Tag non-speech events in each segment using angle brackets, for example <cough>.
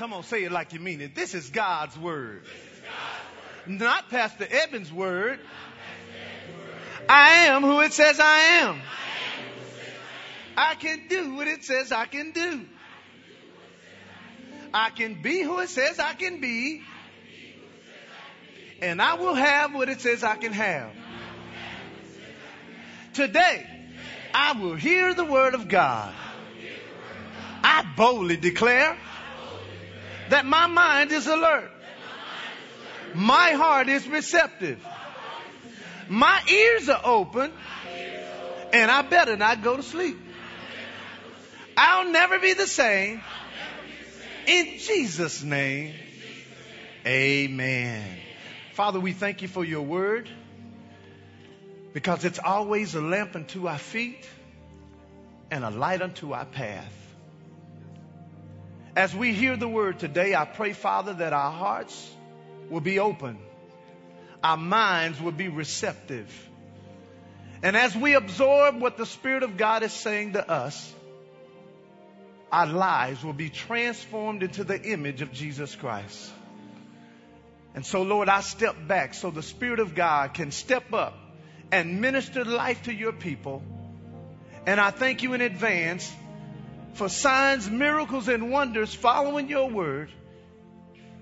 Come on, say it like you mean it. This is God's word. Not Pastor Evans' word. I am who it says I am. I can do what it says I can do. I can be who it says I can be. And I will have what it says I can have. Today, I will hear the word of God. I boldly declare that my mind is alert. My heart is receptive. My ears are open. And I better not go to sleep. I'll never be the same. In Jesus' name, amen. Father, we thank you for your word because it's always a lamp unto our feet and a light unto our path. As we hear the word today, I pray, Father, that our hearts will be open, our minds will be receptive. And as we absorb what the Spirit of God is saying to us, our lives will be transformed into the image of Jesus Christ. And so, Lord, I step back so the Spirit of God can step up and minister life to your people. And I thank you in advance for signs, miracles, and wonders following your word.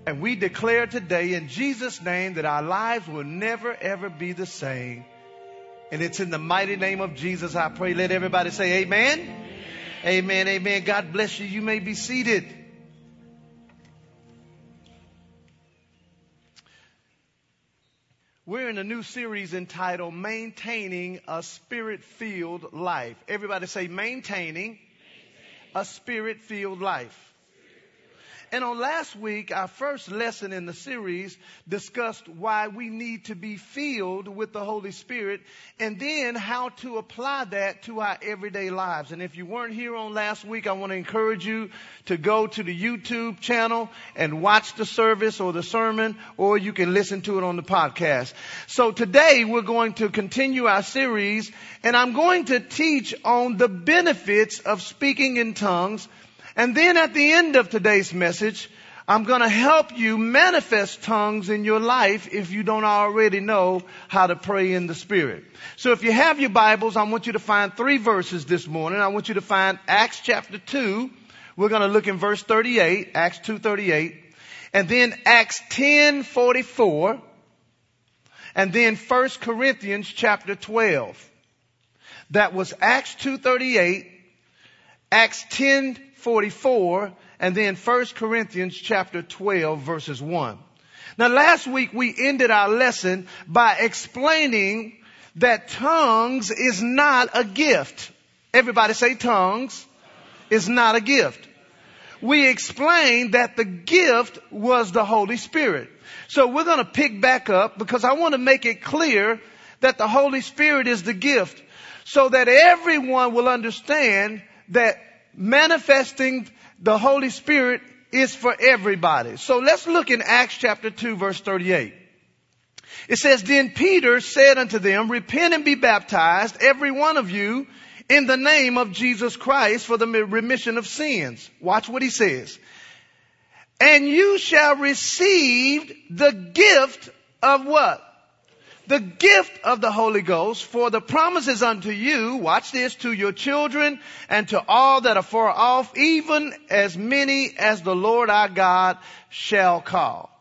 And we declare today in Jesus' name that our lives will never, ever be the same. And it's in the mighty name of Jesus I pray. Let everybody say amen. Amen, amen. amen. God bless you. You may be seated. We're in a new series entitled Maintaining a Spirit Filled Life. Everybody say, Maintaining a Spirit Filled Life. And on last week, our first lesson in the series discussed why we need to be filled with the Holy Spirit and then how to apply that to our everyday lives. And if you weren't here on last week, I want to encourage you to go to the YouTube channel and watch the service or the sermon, or you can listen to it on the podcast. So today we're going to continue our series and I'm going to teach on the benefits of speaking in tongues and then at the end of today's message, I'm going to help you manifest tongues in your life if you don't already know how to pray in the Spirit. So if you have your Bibles, I want you to find three verses this morning. I want you to find Acts chapter 2. We're going to look in verse 38, Acts 2:38, and then Acts 10:44, and then 1 Corinthians chapter 12. That was Acts 2:38, Acts 10 44 and then 1 Corinthians chapter 12 verses 1. Now last week we ended our lesson by explaining that tongues is not a gift. Everybody say tongues is not a gift. We explained that the gift was the Holy Spirit. So we're going to pick back up because I want to make it clear that the Holy Spirit is the gift so that everyone will understand that manifesting the Holy Spirit is for everybody. So let's look in Acts chapter 2 verse 38. It says, Then Peter said unto them, Repent and be baptized, every one of you, in the name of Jesus Christ for the remission of sins. Watch what he says. And you shall receive the gift of what? The gift of the Holy Ghost, for the promises unto you, watch this, to your children and to all that are far off, even as many as the Lord our God shall call.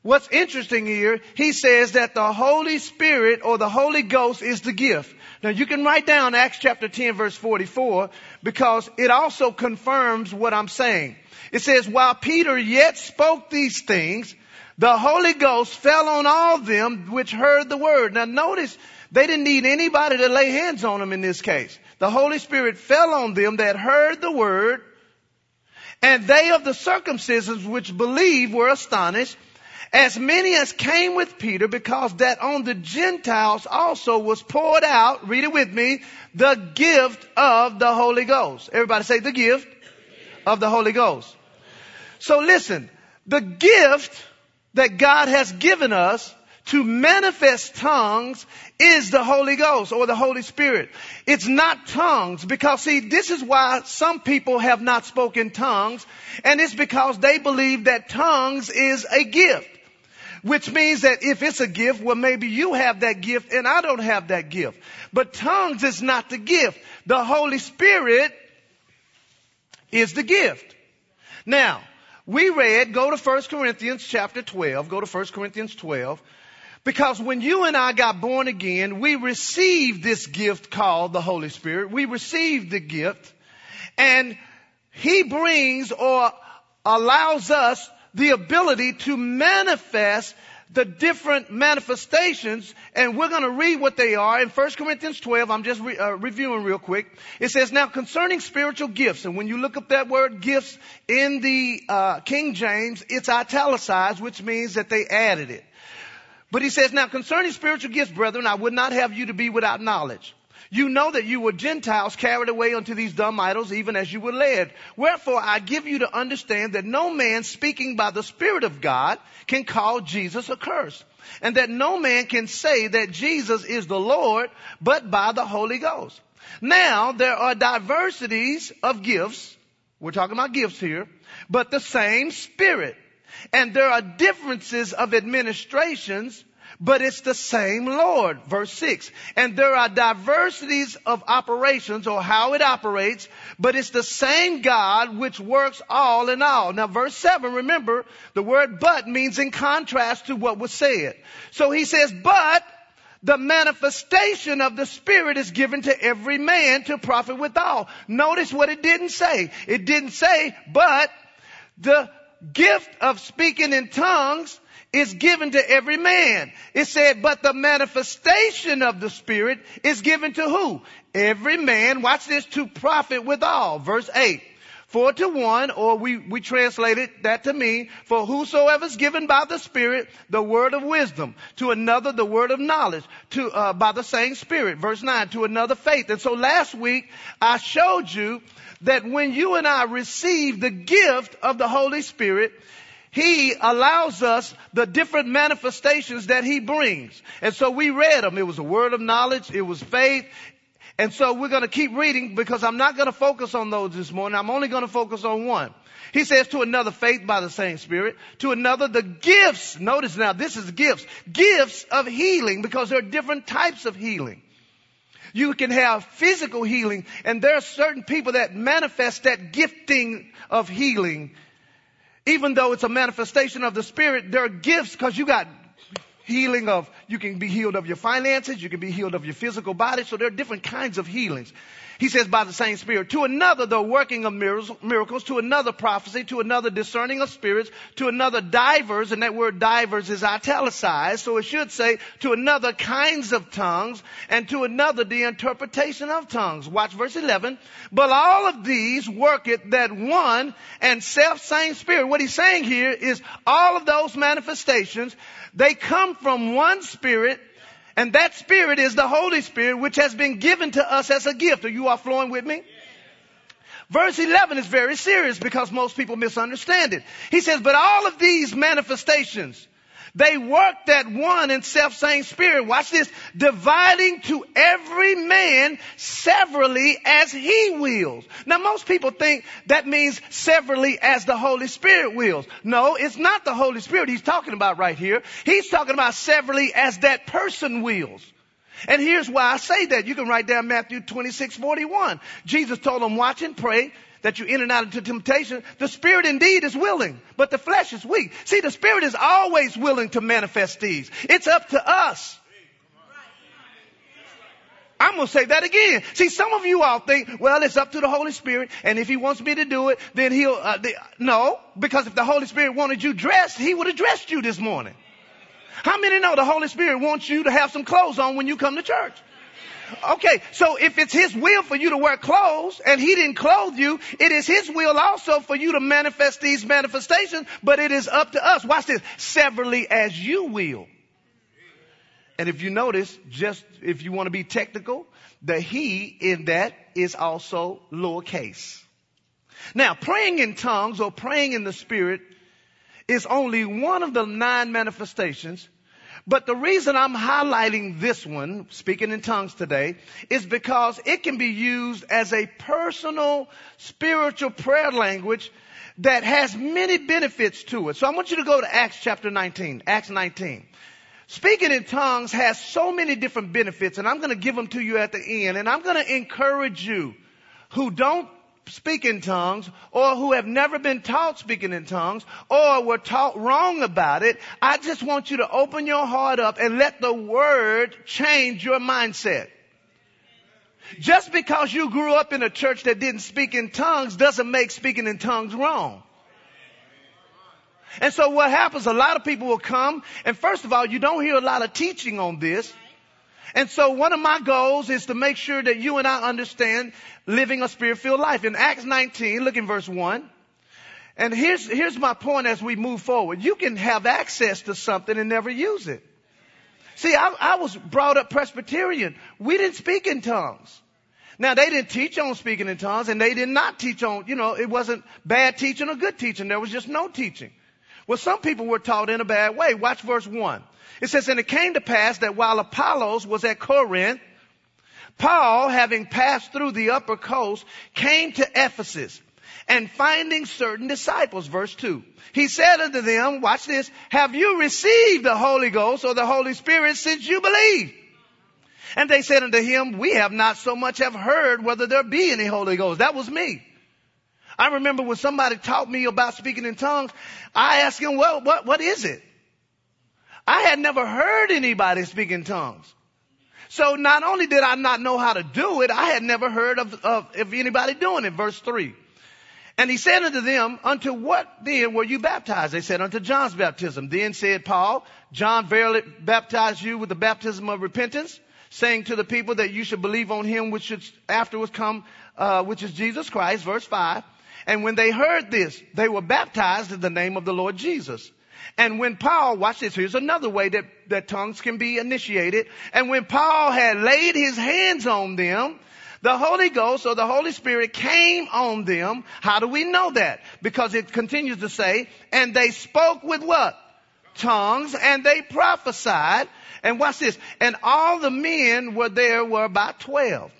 What's interesting here, he says that the Holy Spirit or the Holy Ghost is the gift. Now you can write down Acts chapter 10 verse 44 because it also confirms what I'm saying. It says, while Peter yet spoke these things, the Holy Ghost fell on all them which heard the word. Now notice, they didn't need anybody to lay hands on them in this case. The Holy Spirit fell on them that heard the word, and they of the circumcisions which believed were astonished, as many as came with Peter, because that on the Gentiles also was poured out, read it with me, the gift of the Holy Ghost. Everybody say the gift of the Holy Ghost. So listen, the gift that God has given us to manifest tongues is the Holy Ghost or the Holy Spirit. It's not tongues because see, this is why some people have not spoken tongues and it's because they believe that tongues is a gift. Which means that if it's a gift, well maybe you have that gift and I don't have that gift. But tongues is not the gift. The Holy Spirit is the gift. Now, we read, go to 1 Corinthians chapter 12, go to 1 Corinthians 12, because when you and I got born again, we received this gift called the Holy Spirit. We received the gift and He brings or allows us the ability to manifest the different manifestations, and we're going to read what they are in 1 Corinthians 12. I'm just re- uh, reviewing real quick. It says, now concerning spiritual gifts, and when you look up that word gifts in the uh, King James, it's italicized, which means that they added it. But he says, now concerning spiritual gifts, brethren, I would not have you to be without knowledge. You know that you were Gentiles carried away unto these dumb idols, even as you were led. Wherefore I give you to understand that no man speaking by the Spirit of God can call Jesus accursed. And that no man can say that Jesus is the Lord, but by the Holy Ghost. Now, there are diversities of gifts. We're talking about gifts here, but the same Spirit. And there are differences of administrations, but it's the same Lord. Verse 6. And there are diversities of operations or how it operates, but it's the same God which works all in all. Now verse 7, remember, the word but means in contrast to what was said. So he says, but the manifestation of the Spirit is given to every man to profit withal. Notice what it didn't say. It didn't say, but the gift of speaking in tongues is given to every man. It said, but the manifestation of the Spirit is given to who? Every man, watch this, to profit withal. Verse 8. For to one, or we, we translated that to mean, for whosoever is given by the Spirit the word of wisdom, to another the word of knowledge, to, uh, by the same Spirit. Verse nine, to another faith. And so last week I showed you that when you and I receive the gift of the Holy Spirit, he allows us the different manifestations that He brings. And so we read them. It was a word of knowledge. It was faith. And so we're going to keep reading because I'm not going to focus on those this morning. I'm only going to focus on one. He says to another faith by the same spirit, to another the gifts. Notice now, this is gifts. Gifts of healing because there are different types of healing. You can have physical healing and there are certain people that manifest that gifting of healing even though it's a manifestation of the Spirit, there are gifts because you got healing of, you can be healed of your finances, you can be healed of your physical body, so there are different kinds of healings. He says by the same Spirit. To another, the working of miracles. To another, prophecy. To another, discerning of spirits. To another, divers. And that word divers is italicized. So it should say, to another, kinds of tongues. And to another, the interpretation of tongues. Watch verse 11. But all of these worketh that one and self same Spirit. What he's saying here is all of those manifestations, they come from one Spirit and that Spirit is the Holy Spirit, which has been given to us as a gift. Are you all flowing with me? Verse 11 is very serious because most people misunderstand it. He says, but all of these manifestations, they work that one and self same spirit. Watch this. Dividing to every man severally as he wills. Now most people think that means severally as the Holy Spirit wills. No, it's not the Holy Spirit he's talking about right here. He's talking about severally as that person wills. And here's why I say that. You can write down Matthew 26, 41. Jesus told them, watch and pray that you in and out into temptation, the spirit indeed is willing, but the flesh is weak. See, the spirit is always willing to manifest these. It's up to us. I'm going to say that again. See, some of you all think, well, it's up to the Holy Spirit, and if He wants me to do it, then He'll, uh, the, no, because if the Holy Spirit wanted you dressed, He would have dressed you this morning. How many know the Holy Spirit wants you to have some clothes on when you come to church? Okay, so if it's His will for you to wear clothes and He didn't clothe you, it is His will also for you to manifest these manifestations, but it is up to us. Watch this. Severally as you will. And if you notice, just if you want to be technical, the He in that is also lowercase. Now, praying in tongues or praying in the Spirit is only one of the nine manifestations But the reason I'm highlighting this one, speaking in tongues today, is because it can be used as a personal spiritual prayer language that has many benefits to it. So I want you to go to Acts chapter 19. Acts 19. Speaking in tongues has so many different benefits and I'm going to give them to you at the end and I'm going to encourage you who don't speak in tongues or who have never been taught speaking in tongues or were taught wrong about it, I just want you to open your heart up and let the word change your mindset. Just because you grew up in a church that didn't speak in tongues doesn't make speaking in tongues wrong. And so what happens, a lot of people will come, and first of all, you don't hear a lot of teaching on this. And so one of my goals is to make sure that you and I understand living a spirit-filled life. In Acts 19, look in verse 1. And here's, here's my point as we move forward. You can have access to something and never use it. See, I, I was brought up Presbyterian. We didn't speak in tongues. Now they didn't teach on speaking in tongues and they did not teach on, you know, it wasn't bad teaching or good teaching. There was just no teaching. Well, some people were taught in a bad way. Watch verse one. It says, and it came to pass that while Apollos was at Corinth, Paul, having passed through the upper coast, came to Ephesus and finding certain disciples, verse 2. He said unto them, watch this, have you received the Holy Ghost or the Holy Spirit since you believe? And they said unto him, we have not so much have heard whether there be any Holy Ghost. That was me. I remember when somebody taught me about speaking in tongues, I asked him, well, what, what is it? I had never heard anybody speak in tongues. So not only did I not know how to do it, I had never heard of, of, of anybody doing it. Verse three. And he said unto them, unto what then were you baptized? They said, unto John's baptism. Then said Paul, John verily baptized you with the baptism of repentance, saying to the people that you should believe on him which should afterwards come, uh, which is Jesus Christ. Verse five. And when they heard this, they were baptized in the name of the Lord Jesus. And when Paul, watch this, here's another way that, that tongues can be initiated. And when Paul had laid his hands on them, the Holy Ghost or the Holy Spirit came on them. How do we know that? Because it continues to say, and they spoke with what? Tongues and they prophesied. And watch this. And all the men were there were about 12.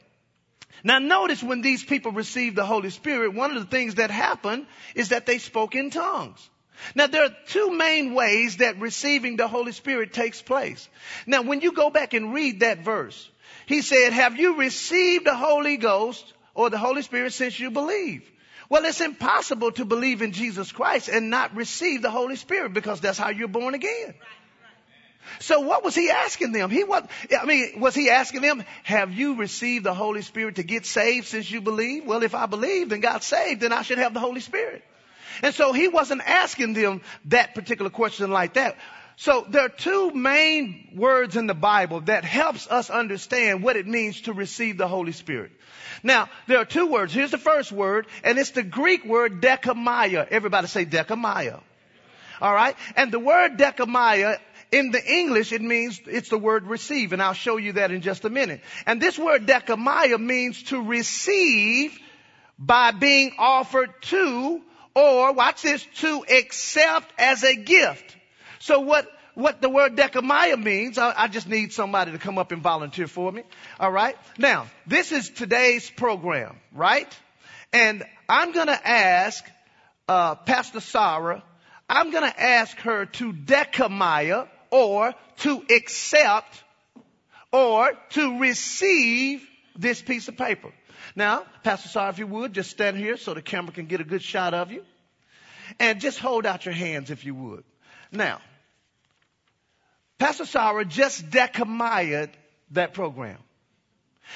Now notice when these people received the Holy Spirit, one of the things that happened is that they spoke in tongues. Now there are two main ways that receiving the Holy Spirit takes place. Now when you go back and read that verse, he said, have you received the Holy Ghost or the Holy Spirit since you believe? Well, it's impossible to believe in Jesus Christ and not receive the Holy Spirit because that's how you're born again. So what was he asking them? He was, I mean, was he asking them, have you received the Holy Spirit to get saved since you believe? Well, if I believed and got saved, then I should have the Holy Spirit. And so he wasn't asking them that particular question like that. So there are two main words in the Bible that helps us understand what it means to receive the Holy Spirit. Now, there are two words. Here's the first word, and it's the Greek word dechomai. Everybody say dechomai. Alright? And the word dechomai in the English, it means, it's the word receive, and I'll show you that in just a minute. And this word dechomai means to receive by being offered to or watch this, to accept as a gift. So what, what the word dechomai means, I, I, just need somebody to come up and volunteer for me. All right. Now, this is today's program, right? And I'm going to ask uh, Pastor Sarah. I'm going to ask her to dechomai or to accept or to receive this piece of paper. Now, Pastor Sarah, if you would, just stand here so the camera can get a good shot of you. And just hold out your hands if you would. Now, Pastor Sarah just dechomaied that program.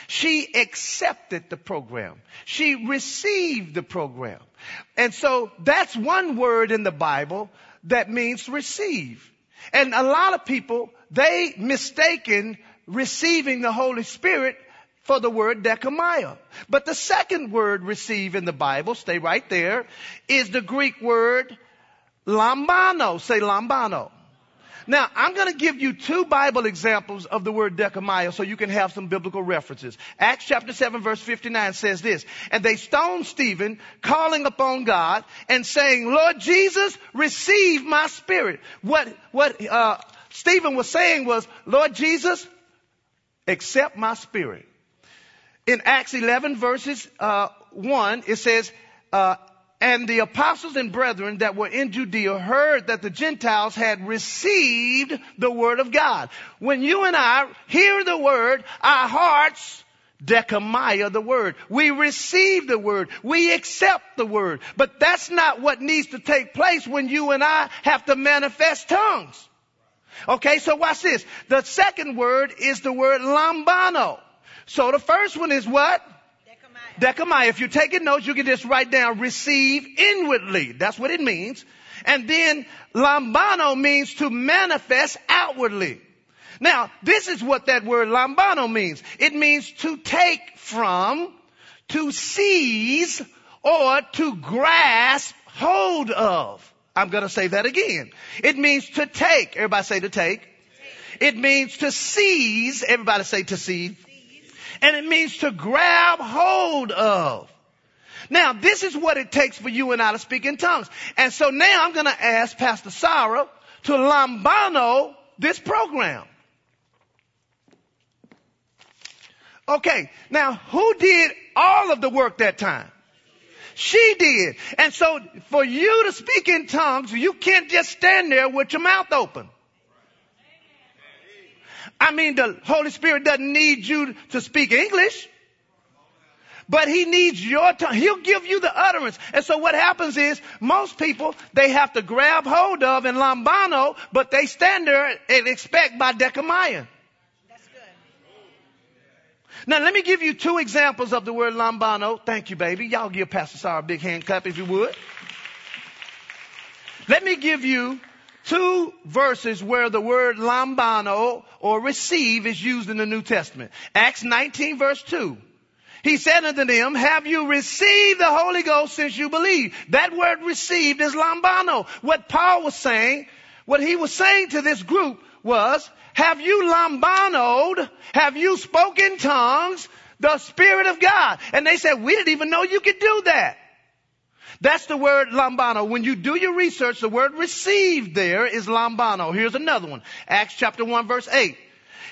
She accepted the program. She received the program. And so that's one word in the Bible that means receive. And a lot of people, they mistaken receiving the Holy Spirit for the word dechomai. But the second word receive in the Bible, stay right there, is the Greek word lambano. Say lambano. Now, I'm going to give you two Bible examples of the word dechomai so you can have some biblical references. Acts chapter 7 verse 59 says this, and they stoned Stephen, calling upon God and saying, Lord Jesus, receive my spirit. What, what, uh, Stephen was saying was, Lord Jesus, accept my spirit. In Acts 11 verses uh, 1, it says, uh, and the apostles and brethren that were in Judea heard that the Gentiles had received the word of God. When you and I hear the word, our hearts Dechomai the word. We receive the word. We accept the word. But that's not what needs to take place when you and I have to manifest tongues. Okay, so watch this. The second word is the word lambano. So the first one is what? Dechomai. If you're taking notes, you can just write down receive inwardly. That's what it means. And then lambano means to manifest outwardly. Now, this is what that word lambano means. It means to take from, to seize, or to grasp hold of. I'm going to say that again. It means to take. Everybody say to take. take. It means to seize. Everybody say to seize. And it means to grab hold of. Now, this is what it takes for you and I to speak in tongues. And so now I'm going to ask Pastor Sarah to lambano this program. Okay, now who did all of the work that time? She did. And so for you to speak in tongues, you can't just stand there with your mouth open. I mean, the Holy Spirit doesn't need you to speak English, but He needs your tongue. He'll give you the utterance. And so what happens is most people, they have to grab hold of in Lambano, but they stand there and expect by Dechomai. Now let me give you two examples of the word lambano. Thank you, baby. Y'all give Pastor Sarah a big hand clap if you would. Let me give you two verses where the word lambano or receive is used in the New Testament. Acts 19 verse 2. He said unto them, have you received the Holy Ghost since you believe? That word received is lambano. What Paul was saying, what he was saying to this group was, have you lambanoed? Have you spoken tongues? The Spirit of God. And they said, we didn't even know you could do that. That's the word lambano. When you do your research, the word received there is lambano. Here's another one. Acts chapter 1 verse 8.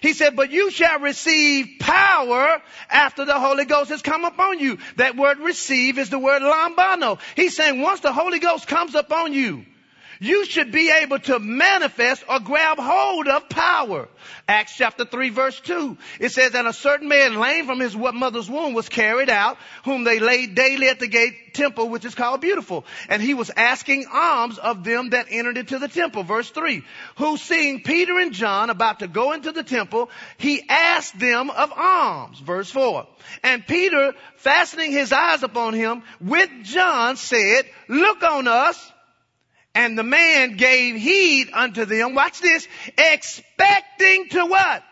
He said, but you shall receive power after the Holy Ghost has come upon you. That word receive is the word lambano. He's saying once the Holy Ghost comes upon you, you should be able to manifest or grab hold of power. Acts chapter 3 verse 2. It says, and a certain man lame from his mother's womb was carried out, whom they laid daily at the gate temple, which is called beautiful. And he was asking alms of them that entered into the temple. Verse 3. Who seeing Peter and John about to go into the temple, he asked them of alms. Verse 4. And Peter, fastening his eyes upon him, with John said, look on us. And the man gave heed unto them, watch this, expecting to what?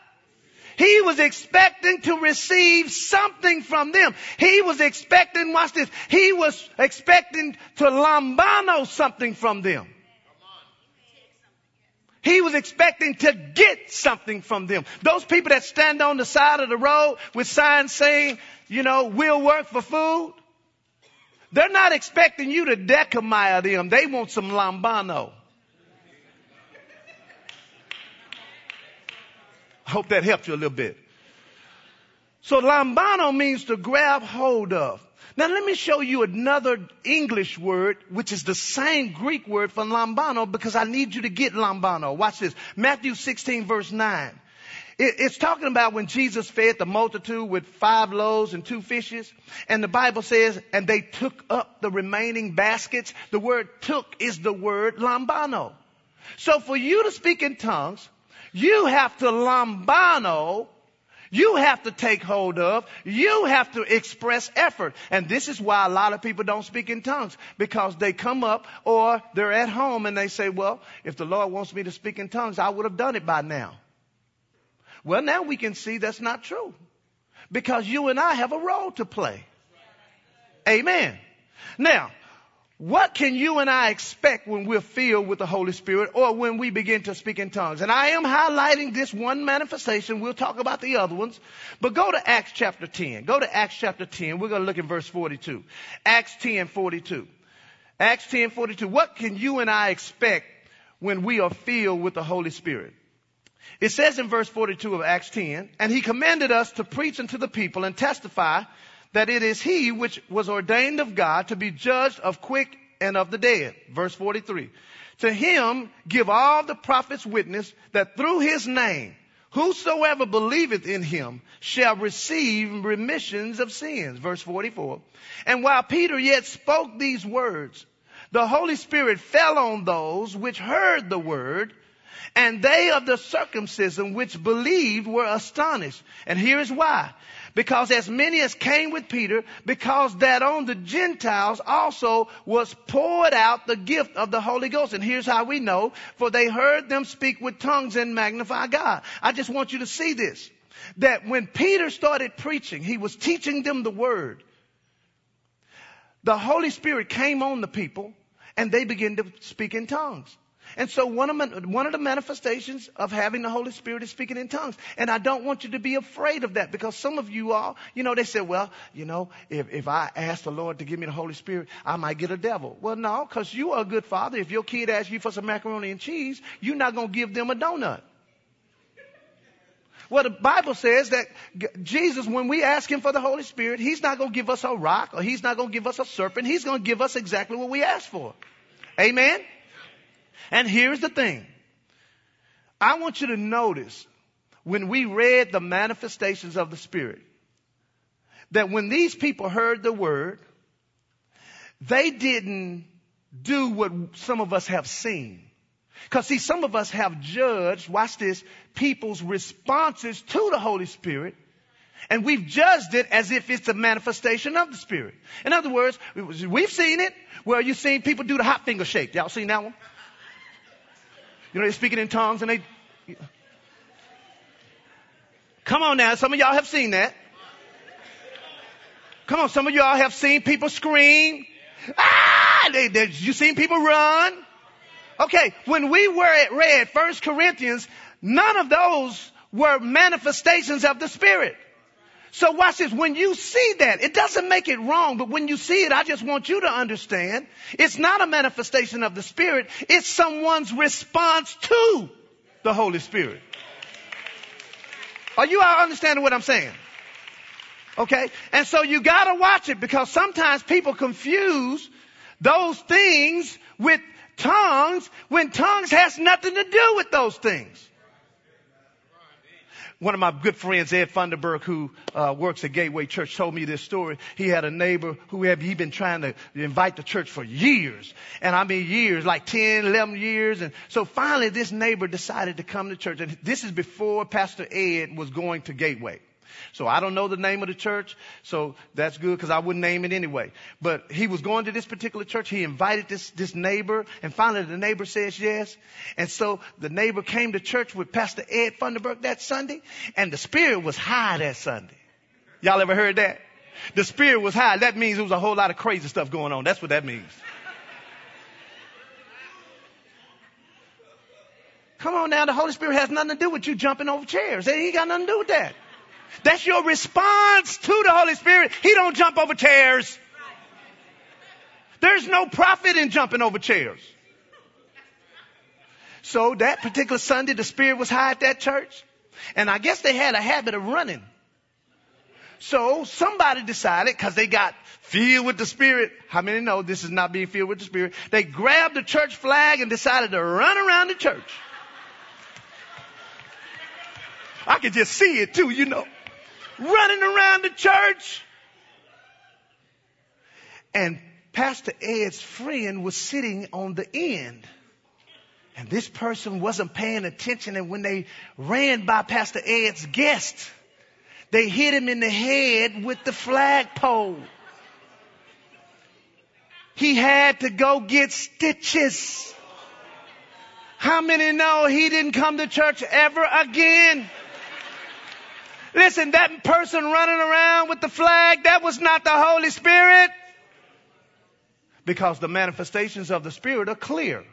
He was expecting to receive something from them. He was expecting, watch this, he was expecting to lambano something from them. He was expecting to get something from them. Those people that stand on the side of the road with signs saying, you know, we'll work for food. They're not expecting you to Dechomai them. They want some lambano. I hope that helped you a little bit. So lambano means to grab hold of. Now let me show you another English word, which is the same Greek word for lambano, because I need you to get lambano. Watch this. Matthew 16 verse 9. It's talking about when Jesus fed the multitude with five loaves and two fishes. And the Bible says, and they took up the remaining baskets. The word took is the word lambano. So for you to speak in tongues, you have to lambano you have to take hold of. You have to express effort. And this is why a lot of people don't speak in tongues because they come up or they're at home and they say, well, if the Lord wants me to speak in tongues, I would have done it by now. Well, now we can see that's not true. Because you and I have a role to play. Amen. Now, what can you and I expect when we're filled with the Holy Spirit or when we begin to speak in tongues? And I am highlighting this one manifestation. We'll talk about the other ones. But go to Acts chapter 10. Go to Acts chapter 10. We're going to look at verse 42. Acts 10, 42. Acts 10, 42. What can you and I expect when we are filled with the Holy Spirit? It says in verse 42 of Acts 10, and he commanded us to preach unto the people and testify that it is he which was ordained of God to be judged of quick and of the dead. Verse 43. To him give all the prophets witness that through his name, whosoever believeth in him shall receive remissions of sins. Verse 44. And while Peter yet spoke these words, the Holy Spirit fell on those which heard the word, and they of the circumcision which believed were astonished. And here is why. Because as many as came with Peter, because that on the Gentiles also was poured out the gift of the Holy Ghost. And here's how we know, for they heard them speak with tongues and magnify God. I just want you to see this. That when Peter started preaching, he was teaching them the word. The Holy Spirit came on the people and they began to speak in tongues. And so one of, one of the manifestations of having the Holy Spirit is speaking in tongues. And I don't want you to be afraid of that because some of you all, you know, they say, well, you know, if, if I ask the Lord to give me the Holy Spirit, I might get a devil. Well, no, because you are a good father. If your kid asks you for some macaroni and cheese, you're not going to give them a donut. Well, the Bible says that Jesus, when we ask Him for the Holy Spirit, He's not going to give us a rock or He's not going to give us a serpent. He's going to give us exactly what we ask for. Amen? And here's the thing. I want you to notice when we read the manifestations of the Spirit, that when these people heard the word, they didn't do what some of us have seen. Cause see, some of us have judged, watch this, people's responses to the Holy Spirit, and we've judged it as if it's a manifestation of the Spirit. In other words, we've seen it where you've seen people do the hot finger shake. Y'all seen that one? You know, they're speaking in tongues and they. Come on now, some of y'all have seen that. Come on, some of y'all have seen people scream. Ah! They, they, you seen people run. Okay, when we were at read First Corinthians, none of those were manifestations of the Spirit. So watch this. When you see that, it doesn't make it wrong, but when you see it, I just want you to understand, it's not a manifestation of the Spirit, it's someone's response to the Holy Spirit. Are you understanding what I'm saying? Okay? And so you gotta watch it because sometimes people confuse those things with tongues when tongues has nothing to do with those things one of my good friends, Ed Funderburg, who uh, works at Gateway Church, told me this story. He had a neighbor who had he been trying to invite the church for years, and I mean years, like 10, 11 years. And so finally, this neighbor decided to come to church, and this is before Pastor Ed was going to Gateway. So I don't know the name of the church, so that's good because I wouldn't name it anyway. But he was going to this particular church. He invited this, this neighbor and finally the neighbor says yes. And so the neighbor came to church with Pastor Ed Funderburg that Sunday and the spirit was high that Sunday. Y'all ever heard that? The spirit was high. That means there was a whole lot of crazy stuff going on. That's what that means. Come on now, the Holy Spirit has nothing to do with you jumping over chairs. It ain't got nothing to do with that. That's your response to the Holy Spirit. He don't jump over chairs. There's no profit in jumping over chairs. So that particular Sunday, the Spirit was high at that church. And I guess they had a habit of running. So somebody decided, cause they got filled with the Spirit. How many know this is not being filled with the Spirit? They grabbed the church flag and decided to run around the church. I could just see it too, you know running around the church. And Pastor Ed's friend was sitting on the end. And this person wasn't paying attention. And when they ran by Pastor Ed's guest, they hit him in the head with the flagpole. He had to go get stitches. How many know he didn't come to church ever again? Listen, that person running around with the flag, that was not the Holy Spirit. Because the manifestations of the Spirit are clear.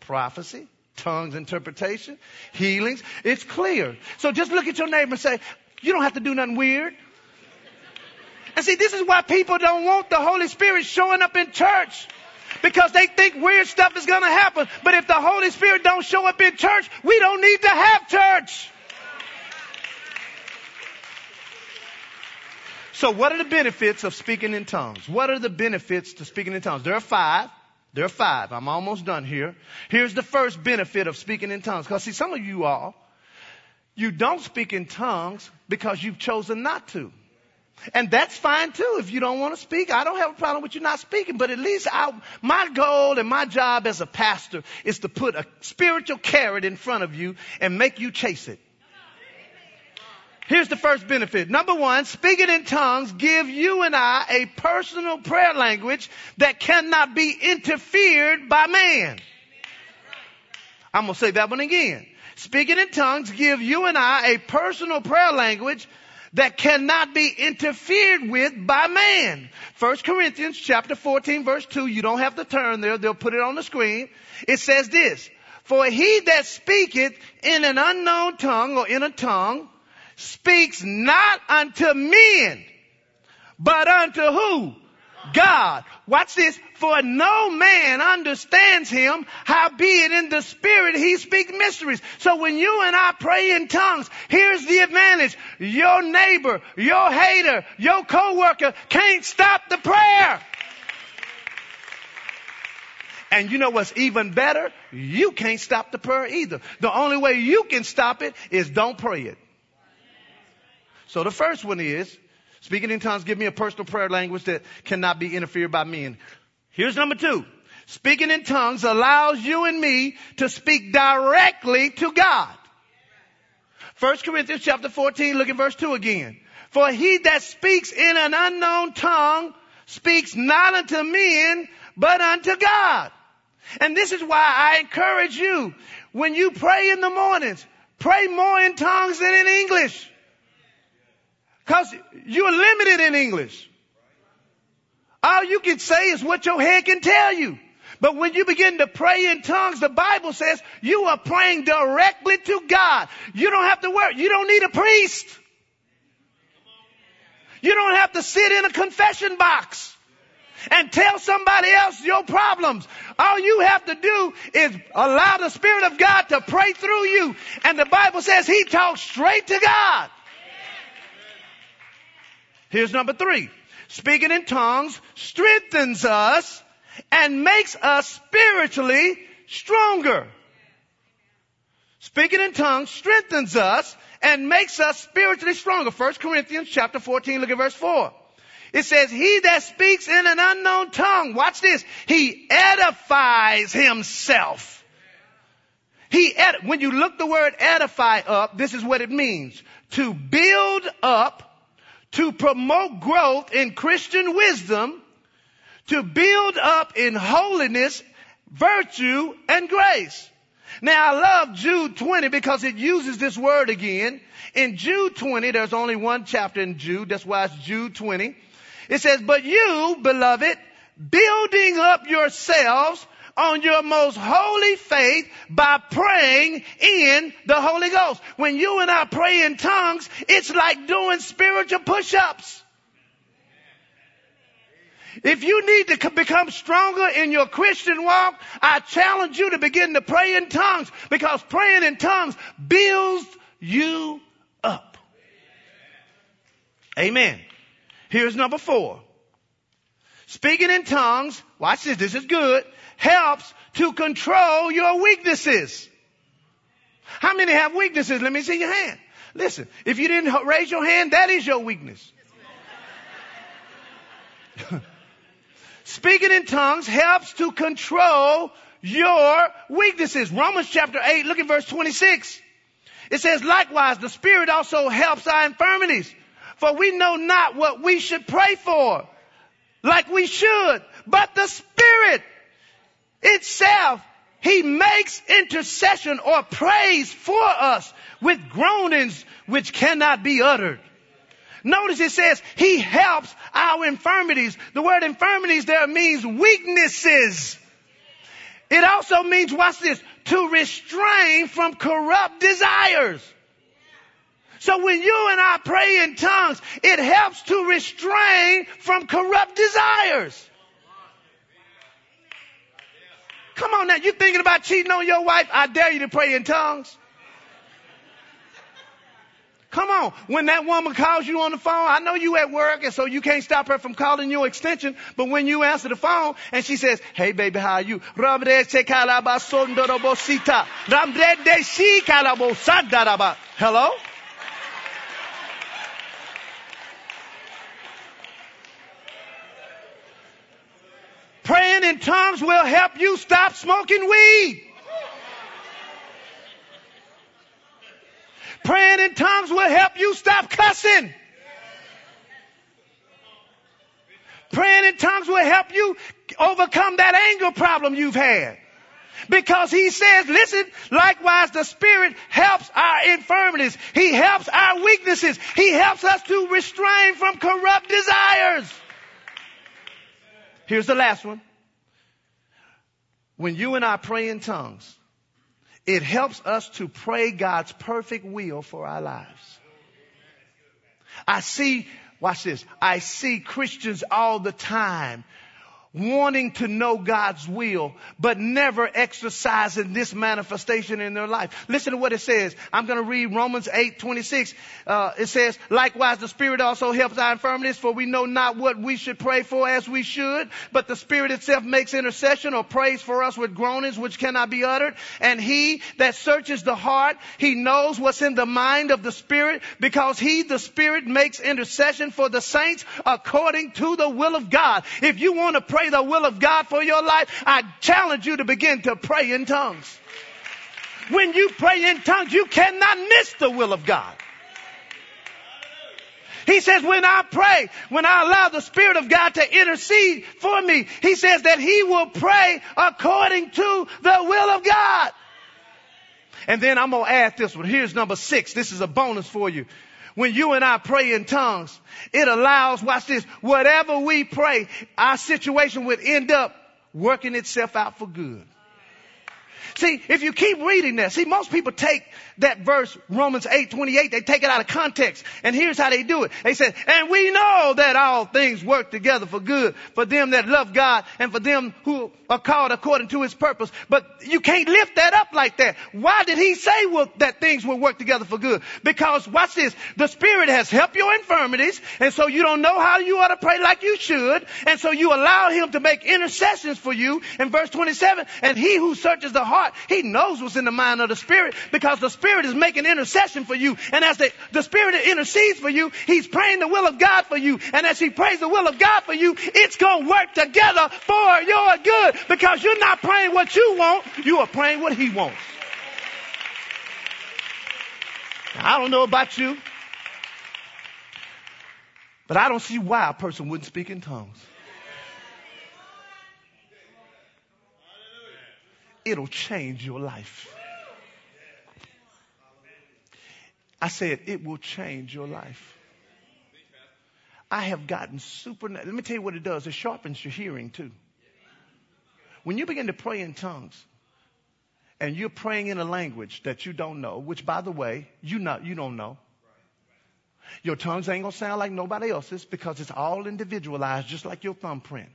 Prophecy, tongues interpretation, healings. It's clear. So just look at your neighbor and say, you don't have to do nothing weird. And see, this is why people don't want the Holy Spirit showing up in church. because they think weird stuff is going to happen. But if the Holy Spirit don't show up in church, we don't need to have church. So what are the benefits of speaking in tongues? What are the benefits to speaking in tongues? There are five. There are five. I'm almost done here. Here's the first benefit of speaking in tongues. Because see, some of you all, you don't speak in tongues because you've chosen not to. And that's fine too. If you don't want to speak, I don't have a problem with you not speaking. But at least I, my goal and my job as a pastor is to put a spiritual carrot in front of you and make you chase it. Here's the first benefit. Number one, speaking in tongues give you and I a personal prayer language that cannot be interfered by man. I'm going to say that one again. Speaking in tongues give you and I a personal prayer language that cannot be interfered with by man. 1 Corinthians chapter 14 verse 2, you don't have to turn there, they'll put it on the screen. It says this, for he that speaketh in an unknown tongue or in a tongue speaks not unto men, but unto who? God. Watch this. For no man understands him, howbeit in the spirit he speaks mysteries. So when you and I pray in tongues, here's the advantage. Your neighbor, your hater, your coworker can't stop the prayer. And you know what's even better? You can't stop the prayer either. The only way you can stop it is don't pray it. So the first one is, speaking in tongues give me a personal prayer language that cannot be interfered by men. Here's number two. Speaking in tongues allows you and me to speak directly to God. 1 Corinthians chapter 14, look at verse 2 again. For he that speaks in an unknown tongue speaks not unto men, but unto God. And this is why I encourage you, when you pray in the mornings, pray more in tongues than in English. Cause you're limited in English. All you can say is what your head can tell you. But when you begin to pray in tongues, the Bible says you are praying directly to God. You don't have to worry. You don't need a priest. You don't have to sit in a confession box and tell somebody else your problems. All you have to do is allow the Spirit of God to pray through you. And the Bible says He talks straight to God. Here's number three. Speaking in tongues strengthens us and makes us spiritually stronger. Speaking in tongues strengthens us and makes us spiritually stronger. 1 Corinthians chapter 14, look at verse 4. It says, he that speaks in an unknown tongue, watch this, he edifies himself. He, ed- when you look the word edify up, this is what it means. To build up to promote growth in Christian wisdom, to build up in holiness, virtue, and grace. Now I love Jude 20 because it uses this word again. In Jude 20, there's only one chapter in Jude, that's why it's Jude 20. It says, but you, beloved, building up yourselves on your most holy faith by praying in the Holy Ghost. When you and I pray in tongues, it's like doing spiritual push-ups. If you need to become stronger in your Christian walk, I challenge you to begin to pray in tongues because praying in tongues builds you up. Amen. Here's number four. Speaking in tongues, watch this, this is good, helps to control your weaknesses. How many have weaknesses? Let me see your hand. Listen, if you didn't raise your hand, that is your weakness. <laughs> Speaking in tongues helps to control your weaknesses. Romans chapter 8, look at verse 26. It says, likewise, the Spirit also helps our infirmities. For we know not what we should pray for like we should, but the Spirit itself, He makes intercession or praise for us with groanings which cannot be uttered. Notice it says He helps our infirmities. The word infirmities there means weaknesses. It also means, watch this, to restrain from corrupt desires. So when you and I pray in tongues, it helps to restrain from corrupt desires. Come on now, you thinking about cheating on your wife? I dare you to pray in tongues. Come on. When that woman calls you on the phone, I know you at work and so you can't stop her from calling your extension, but when you answer the phone and she says, hey baby, how are you? Hello? Praying in tongues will help you stop smoking weed. Praying in tongues will help you stop cussing. Praying in tongues will help you overcome that anger problem you've had. Because he says, listen, likewise the Spirit helps our infirmities. He helps our weaknesses. He helps us to restrain from corrupt desires. Here's the last one. When you and I pray in tongues, it helps us to pray God's perfect will for our lives. I see, watch this, I see Christians all the time wanting to know God's will, but never exercising this manifestation in their life. Listen to what it says. I'm going to read Romans 8, 26. Uh, it says, likewise the Spirit also helps our infirmities, for we know not what we should pray for as we should, but the Spirit itself makes intercession or prays for us with groanings which cannot be uttered. And he that searches the heart, he knows what's in the mind of the Spirit, because he, the Spirit, makes intercession for the saints according to the will of God. If you want to pray pray the will of God for your life, I challenge you to begin to pray in tongues. When you pray in tongues, you cannot miss the will of God. He says, when I pray, when I allow the Spirit of God to intercede for me, He says that He will pray according to the will of God. And then I'm going to add this one. Here's number six. This is a bonus for you when you and I pray in tongues, it allows, watch this, whatever we pray, our situation would end up working itself out for good. See, if you keep reading that, see, most people take that verse, Romans 8, 28, they take it out of context. And here's how they do it. They say, and we know that all things work together for good for them that love God and for them who are called according to his purpose. But you can't lift that up like that. Why did he say well, that things will work together for good? Because watch this, the Spirit has helped your infirmities, and so you don't know how you ought to pray like you should, and so you allow him to make intercessions for you in verse 27, and he who searches the heart, he knows what's in the mind of the Spirit because the Spirit is making intercession for you. And as the, the Spirit intercedes for you, He's praying the will of God for you. And as He prays the will of God for you, it's going to work together for your good because you're not praying what you want, you are praying what He wants. I don't know about you, but I don't see why a person wouldn't speak in tongues. It'll change your life. I said, it will change your life. I have gotten super. Let me tell you what it does. It sharpens your hearing too. When you begin to pray in tongues, and you're praying in a language that you don't know, which by the way, you not you don't know. Your tongues ain't gonna sound like nobody else's because it's all individualized, just like your thumbprint.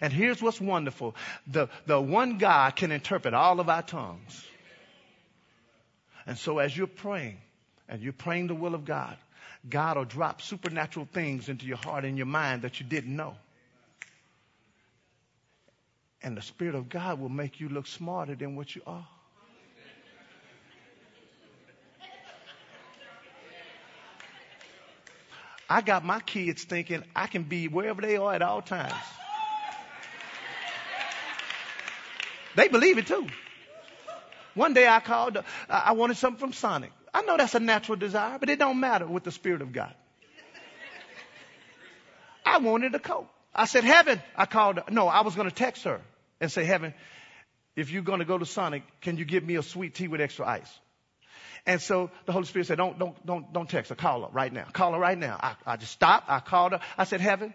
And here's what's wonderful. The, the one God can interpret all of our tongues. And so as you're praying, and you're praying the will of God, God will drop supernatural things into your heart and your mind that you didn't know. And the Spirit of God will make you look smarter than what you are. I got my kids thinking I can be wherever they are at all times. They believe it too. One day I called, I wanted something from Sonic. I know that's a natural desire, but it don't matter with the Spirit of God. I wanted a coat. I said, Heaven. I called, no, I was going to text her and say, Heaven, if you're going to go to Sonic, can you give me a sweet tea with extra ice? And so the Holy Spirit said, don't, don't, don't, don't text her. Call her right now. Call her right now. I, I just stopped. I called her. I said, Heaven,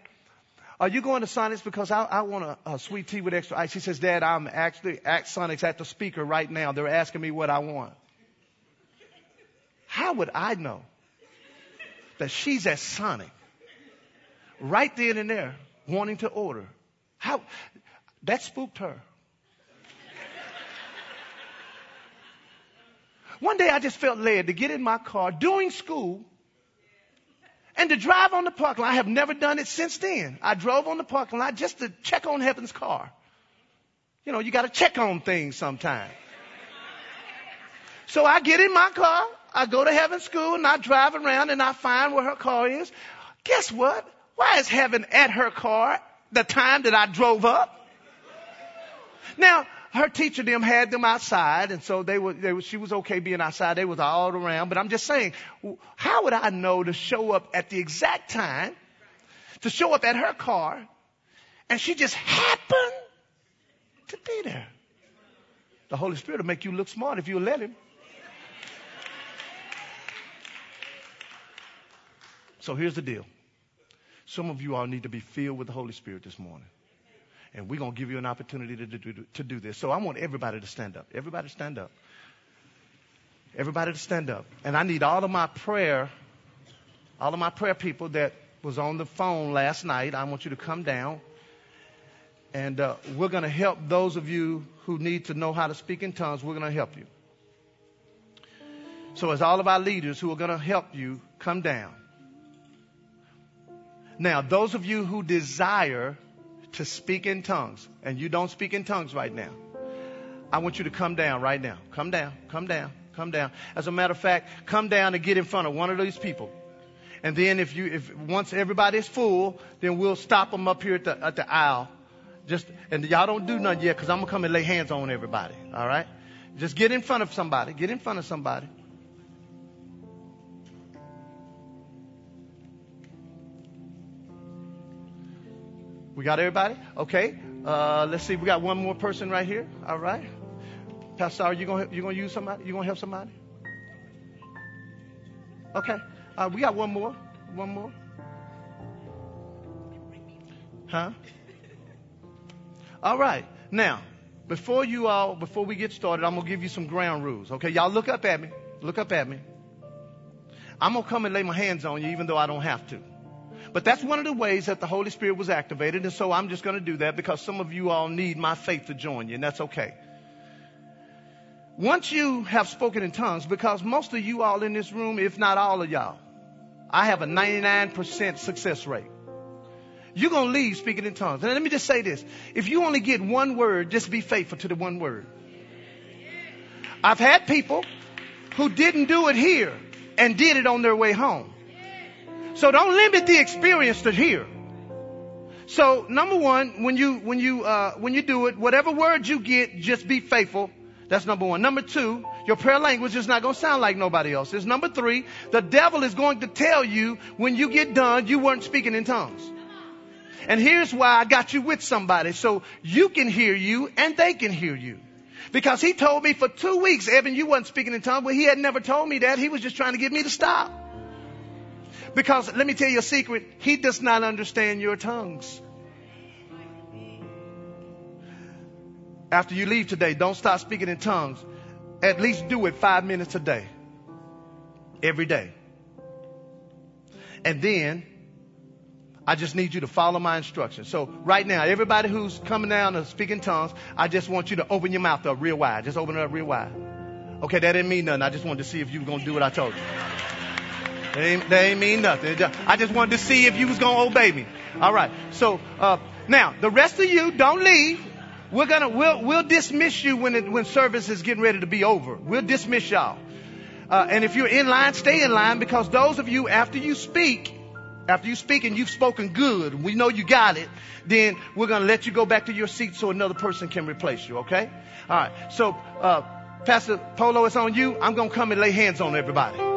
are you going to Sonics because I, I want a, a, sweet tea with extra ice? He says, Dad, I'm actually at Sonics at the speaker right now. They're asking me what I want. How would I know that she's at Sonic right then and there wanting to order? How that spooked her. One day I just felt led to get in my car during school and to drive on the parking lot. I have never done it since then. I drove on the parking lot just to check on Heaven's car. You know, you got to check on things sometimes. So I get in my car, I go to Heaven's school, and I drive around and I find where her car is. Guess what? Why is heaven at her car the time that I drove up? Now, her teacher them had them outside, and so they were, they were, she was okay being outside. They was all around. But I'm just saying, how would I know to show up at the exact time, to show up at her car, and she just happened to be there? The Holy Spirit will make you look smart if you let Him. So here's the deal. Some of you all need to be filled with the Holy Spirit this morning. And we're going to give you an opportunity to do, to do this. So I want everybody to stand up. Everybody stand up. Everybody to stand up. And I need all of my prayer, all of my prayer people that was on the phone last night. I want you to come down. And uh, we're going to help those of you who need to know how to speak in tongues. We're going to help you. So, as all of our leaders who are going to help you, come down. Now, those of you who desire to speak in tongues, and you don't speak in tongues right now, I want you to come down right now. Come down, come down, come down. As a matter of fact, come down and get in front of one of these people. And then if you, if once everybody's full, then we'll stop them up here at the, at the aisle. Just, and y'all don't do nothing yet because I'm going to come and lay hands on everybody. All right? Just get in front of somebody. Get in front of somebody. We got everybody? Okay. Uh, let's see. We got one more person right here. All right. Pastor, you gonna you gonna use somebody? You gonna help somebody? Okay. Uh, we got one more. One more. Huh? All right. Now, before you all, before we get started, I'm gonna give you some ground rules. Okay, y'all look up at me. Look up at me. I'm gonna come and lay my hands on you, even though I don't have to. But that's one of the ways that the Holy Spirit was activated. And so I'm just going to do that because some of you all need my faith to join you, and that's okay. Once you have spoken in tongues, because most of you all in this room, if not all of y'all, I have a 99% success rate. You're going to leave speaking in tongues. And let me just say this. If you only get one word, just be faithful to the one word. I've had people who didn't do it here and did it on their way home. So don't limit the experience to here. So number one, when you when you uh, when you do it, whatever words you get, just be faithful. That's number one. Number two, your prayer language is not going to sound like nobody else's. Number three, the devil is going to tell you when you get done, you weren't speaking in tongues. And here's why I got you with somebody so you can hear you and they can hear you. Because he told me for two weeks, Evan, you wasn't speaking in tongues, but he had never told me that. He was just trying to get me to stop. Because let me tell you a secret. He does not understand your tongues. After you leave today, don't stop speaking in tongues. At least do it five minutes a day. Every day. And then I just need you to follow my instructions. So right now, everybody who's coming down and speaking tongues, I just want you to open your mouth up real wide. Just open it up real wide. Okay, that didn't mean nothing. I just wanted to see if you were going to do what I told you. They they ain't mean nothing. I just wanted to see if you was to obey me. All right. So, uh, now the rest of you don't leave. We're gonna, we'll, we'll dismiss you when it, when service is getting ready to be over. We'll dismiss y'all. Uh, and if you're in line, stay in line because those of you after you speak, after you speak and you've spoken good, we know you got it, then we're going to let you go back to your seat so another person can replace you, okay? All right. So, uh, Pastor Polo, it's on you. I'm going to come and lay hands on everybody.